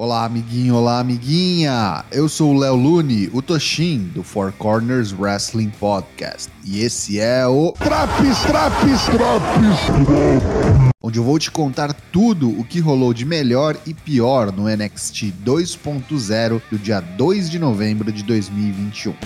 Olá, amiguinho, olá, amiguinha! Eu sou o Léo Lune, o Toshin, do Four Corners Wrestling Podcast. E esse é o Traps, Traps, Traps! Onde eu vou te contar tudo o que rolou de melhor e pior no NXT 2.0 do dia 2 de novembro de 2021.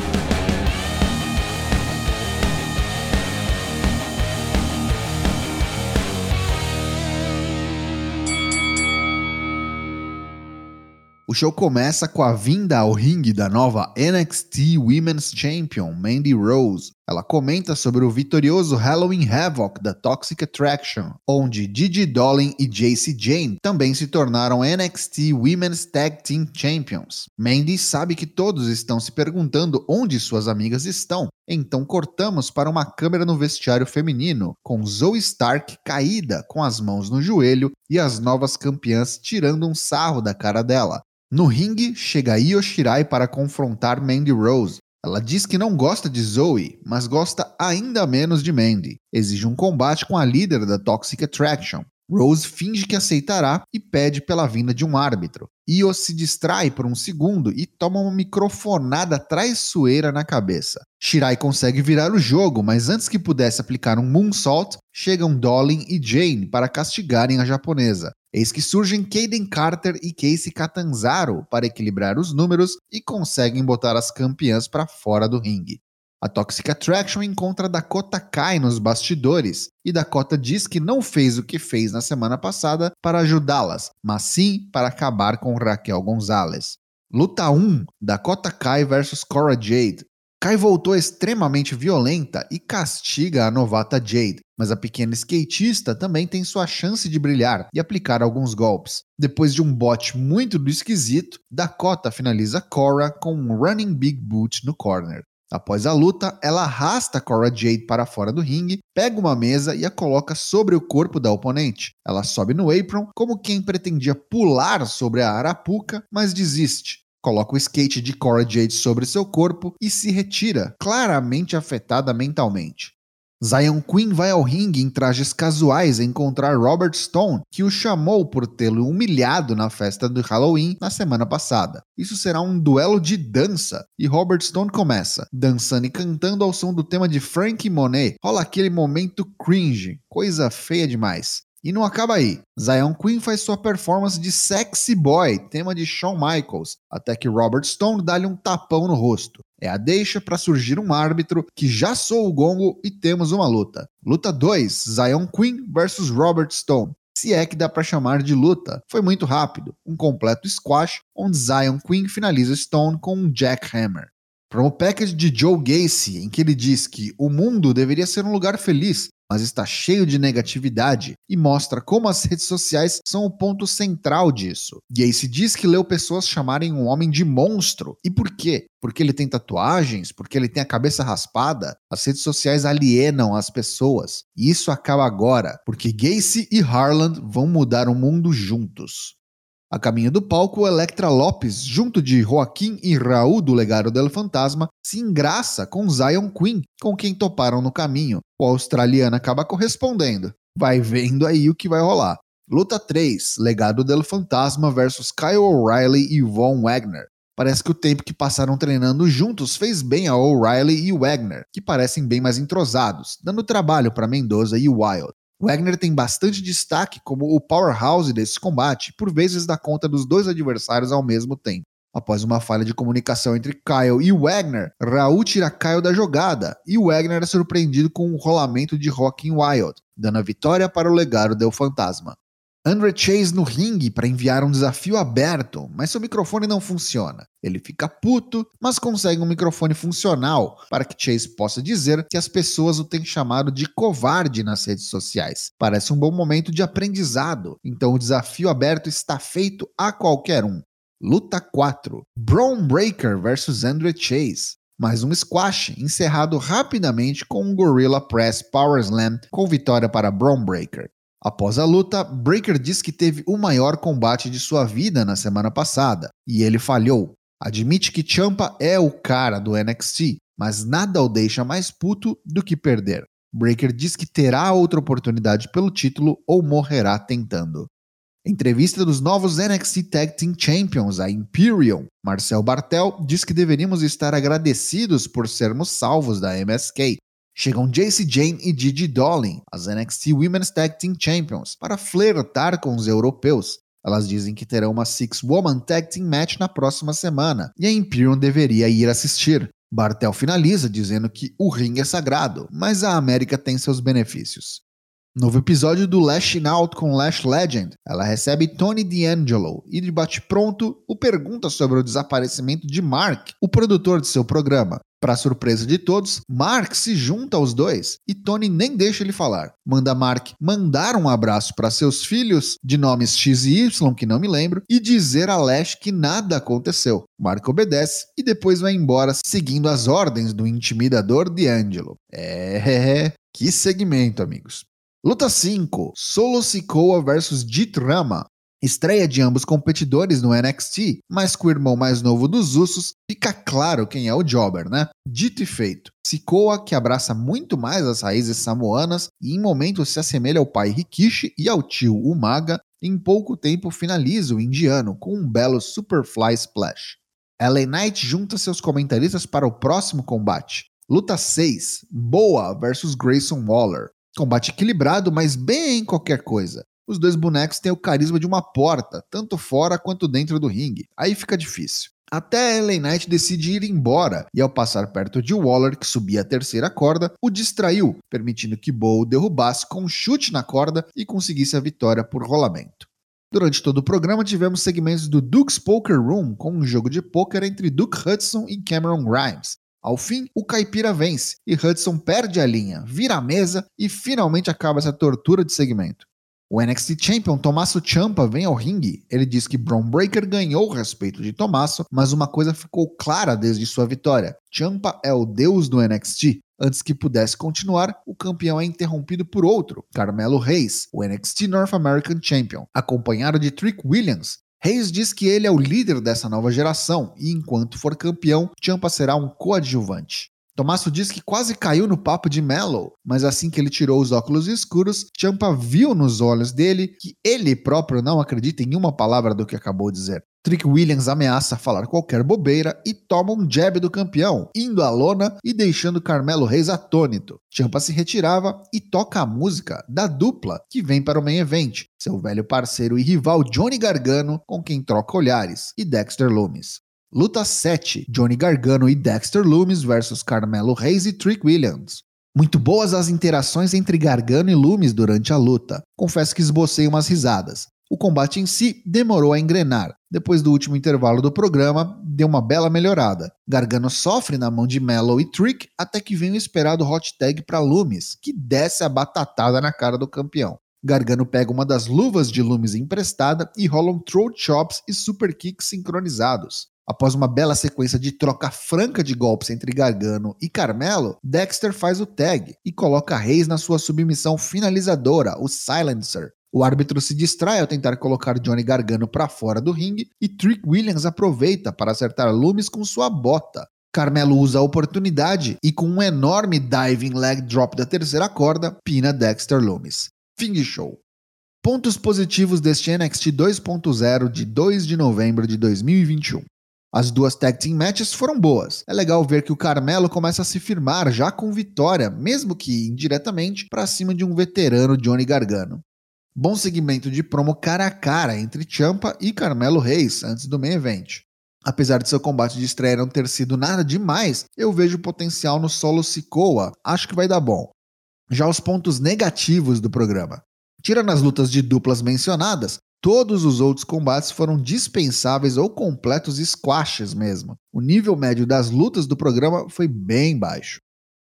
O show começa com a vinda ao ringue da nova NXT Women's Champion, Mandy Rose. Ela comenta sobre o vitorioso Halloween Havoc da Toxic Attraction, onde Gigi Dolin e Jacy Jane também se tornaram NXT Women's Tag Team Champions. Mandy sabe que todos estão se perguntando onde suas amigas estão, então cortamos para uma câmera no vestiário feminino, com Zoe Stark caída com as mãos no joelho e as novas campeãs tirando um sarro da cara dela. No ringue, chega Io Shirai para confrontar Mandy Rose. Ela diz que não gosta de Zoe, mas gosta ainda menos de Mandy. Exige um combate com a líder da Toxic Attraction. Rose finge que aceitará e pede pela vinda de um árbitro. Io se distrai por um segundo e toma uma microfonada traiçoeira na cabeça. Shirai consegue virar o jogo, mas antes que pudesse aplicar um moonsault, chegam Dolin e Jane para castigarem a japonesa. Eis que surgem Kaden Carter e Casey Catanzaro para equilibrar os números e conseguem botar as campeãs para fora do ringue. A Toxic Attraction encontra Dakota Kai nos bastidores e Dakota diz que não fez o que fez na semana passada para ajudá-las, mas sim para acabar com Raquel Gonzalez. Luta 1: Dakota Kai vs Cora Jade. Kai voltou extremamente violenta e castiga a novata Jade, mas a pequena skatista também tem sua chance de brilhar e aplicar alguns golpes. Depois de um bote muito do esquisito, Dakota finaliza Cora com um running big boot no corner. Após a luta, ela arrasta Cora Jade para fora do ringue, pega uma mesa e a coloca sobre o corpo da oponente. Ela sobe no apron como quem pretendia pular sobre a arapuca, mas desiste coloca o skate de Cora Jade sobre seu corpo e se retira, claramente afetada mentalmente. Zion Queen vai ao ringue em trajes casuais encontrar Robert Stone, que o chamou por tê-lo humilhado na festa do Halloween na semana passada. Isso será um duelo de dança, e Robert Stone começa, dançando e cantando ao som do tema de Frankie Monet. Rola aquele momento cringe, coisa feia demais. E não acaba aí. Zion Queen faz sua performance de Sexy Boy, tema de Shawn Michaels, até que Robert Stone dá-lhe um tapão no rosto. É a deixa para surgir um árbitro que já soa o gongo e temos uma luta. Luta 2: Zion Queen versus Robert Stone. Se é que dá para chamar de luta, foi muito rápido, um completo squash onde Zion Queen finaliza Stone com um jackhammer. Promo package de Joe Gacy, em que ele diz que o mundo deveria ser um lugar feliz mas está cheio de negatividade e mostra como as redes sociais são o ponto central disso. Se diz que leu pessoas chamarem um homem de monstro. E por quê? Porque ele tem tatuagens? Porque ele tem a cabeça raspada? As redes sociais alienam as pessoas. E isso acaba agora, porque Gacy e Harland vão mudar o mundo juntos. A caminho do palco, Electra Lopes, junto de Joaquim e Raul do Legado del Fantasma, se engraça com Zion Queen, com quem toparam no caminho. O australiano acaba correspondendo. Vai vendo aí o que vai rolar. Luta 3: Legado del Fantasma versus Kyle O'Reilly e Von Wagner. Parece que o tempo que passaram treinando juntos fez bem a O'Reilly e Wagner, que parecem bem mais entrosados, dando trabalho para Mendoza e Wild. Wagner tem bastante destaque como o powerhouse desse combate, por vezes dá conta dos dois adversários ao mesmo tempo. Após uma falha de comunicação entre Kyle e Wagner, Raul tira Kyle da jogada e Wagner é surpreendido com um rolamento de Rockin' Wild, dando a vitória para o legado do Fantasma. Andre Chase no ringue para enviar um desafio aberto, mas seu microfone não funciona. Ele fica puto, mas consegue um microfone funcional para que Chase possa dizer que as pessoas o têm chamado de covarde nas redes sociais. Parece um bom momento de aprendizado, então o desafio aberto está feito a qualquer um. Luta 4: Braun Breaker versus Andre Chase. Mais um squash, encerrado rapidamente com um Gorilla Press Power Slam com vitória para Braun Breaker. Após a luta, Breaker diz que teve o maior combate de sua vida na semana passada e ele falhou. Admite que Champa é o cara do NXT, mas nada o deixa mais puto do que perder. Breaker diz que terá outra oportunidade pelo título ou morrerá tentando. Entrevista dos novos NXT Tag Team Champions, a Imperium. Marcel Bartel diz que deveríamos estar agradecidos por sermos salvos da MSK. Chegam Jacy Jane e Gigi Dolin, as NXT Women's Tag Team Champions, para flertar com os europeus. Elas dizem que terão uma Six-Woman Tag Team Match na próxima semana, e a Imperium deveria ir assistir. Bartel finaliza dizendo que o ringue é sagrado, mas a América tem seus benefícios. Novo episódio do Lashing Out com Lash Legend. Ela recebe Tony D'Angelo e de bate-pronto o pergunta sobre o desaparecimento de Mark, o produtor de seu programa. Para surpresa de todos, Mark se junta aos dois e Tony nem deixa ele falar. Manda Mark mandar um abraço para seus filhos, de nomes X e Y, que não me lembro, e dizer a Lash que nada aconteceu. Mark obedece e depois vai embora, seguindo as ordens do intimidador D'Angelo. É, que segmento, amigos. Luta 5: Solo Sikoa vs Rama. Estreia de ambos competidores no NXT, mas com o irmão mais novo dos Usos, fica claro quem é o Jobber, né? Dito e feito. Sikoa, que abraça muito mais as raízes samoanas e em momentos se assemelha ao pai Rikishi e ao tio Umaga, em pouco tempo finaliza o indiano com um belo Superfly Splash. LA Knight junta seus comentaristas para o próximo combate. Luta 6: Boa vs Grayson Waller. Combate equilibrado, mas bem qualquer coisa. Os dois bonecos têm o carisma de uma porta, tanto fora quanto dentro do ringue. Aí fica difícil. Até LA Knight decide ir embora e, ao passar perto de Waller, que subia a terceira corda, o distraiu, permitindo que Bo o derrubasse com um chute na corda e conseguisse a vitória por rolamento. Durante todo o programa tivemos segmentos do Duke's Poker Room, com um jogo de poker entre Duke Hudson e Cameron Grimes, ao fim, o caipira vence e Hudson perde a linha, vira a mesa e finalmente acaba essa tortura de segmento. O NXT Champion Tommaso Ciampa vem ao ringue. Ele diz que Braun Breaker ganhou o respeito de Tommaso, mas uma coisa ficou clara desde sua vitória: Ciampa é o deus do NXT. Antes que pudesse continuar, o campeão é interrompido por outro, Carmelo Reis, o NXT North American Champion, acompanhado de Trick Williams, Reis diz que ele é o líder dessa nova geração e, enquanto for campeão, Champa será um coadjuvante. Tomasso diz que quase caiu no papo de Mellow, mas assim que ele tirou os óculos escuros, Champa viu nos olhos dele que ele próprio não acredita em uma palavra do que acabou de dizer. Trick Williams ameaça falar qualquer bobeira e toma um jab do campeão, indo à lona e deixando Carmelo Reis atônito. Champa se retirava e toca a música da dupla que vem para o main event, seu velho parceiro e rival Johnny Gargano, com quem troca olhares, e Dexter Loomis. Luta 7: Johnny Gargano e Dexter Loomis versus Carmelo Reis e Trick Williams. Muito boas as interações entre Gargano e Loomis durante a luta. Confesso que esbocei umas risadas. O combate em si demorou a engrenar. Depois do último intervalo do programa, deu uma bela melhorada. Gargano sofre na mão de Mellow e Trick até que vem o esperado hot tag para Loomis, que desce a batatada na cara do campeão. Gargano pega uma das luvas de Loomis emprestada e rolam throat chops e super kicks sincronizados. Após uma bela sequência de troca franca de golpes entre Gargano e Carmelo, Dexter faz o tag e coloca Reis na sua submissão finalizadora, o Silencer, o árbitro se distrai ao tentar colocar Johnny Gargano para fora do ringue e Trick Williams aproveita para acertar Loomis com sua bota. Carmelo usa a oportunidade e, com um enorme diving leg drop da terceira corda, pina Dexter Loomis. Fim de show. Pontos positivos deste NXT 2.0 de 2 de novembro de 2021. As duas tag team matches foram boas. É legal ver que o Carmelo começa a se firmar já com vitória, mesmo que indiretamente, para cima de um veterano Johnny Gargano. Bom segmento de promo cara a cara entre Champa e Carmelo Reis antes do main event. Apesar de seu combate de estreia não ter sido nada demais, eu vejo potencial no solo Sikoa, acho que vai dar bom. Já os pontos negativos do programa. Tirando as lutas de duplas mencionadas, todos os outros combates foram dispensáveis ou completos squashes mesmo. O nível médio das lutas do programa foi bem baixo.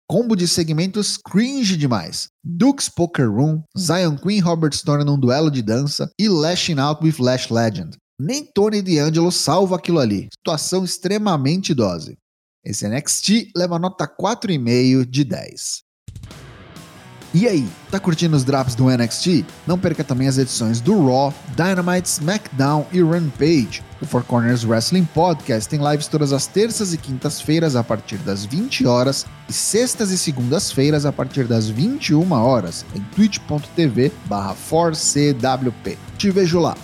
Combo de segmentos cringe demais. Duke's Poker Room, Zion Queen Robert Stone num duelo de dança e Lashing Out with Lash Legend. Nem Tony D'Angelo salva aquilo ali. Situação extremamente dose. Esse NXT leva nota 4,5 de 10. E aí, tá curtindo os drops do NXT? Não perca também as edições do Raw, Dynamite, SmackDown e Rampage. O Four Corners Wrestling Podcast tem lives todas as terças e quintas-feiras a partir das 20 horas e sextas e segundas-feiras a partir das 21 horas em twitch.tv/4cwp. Te vejo lá.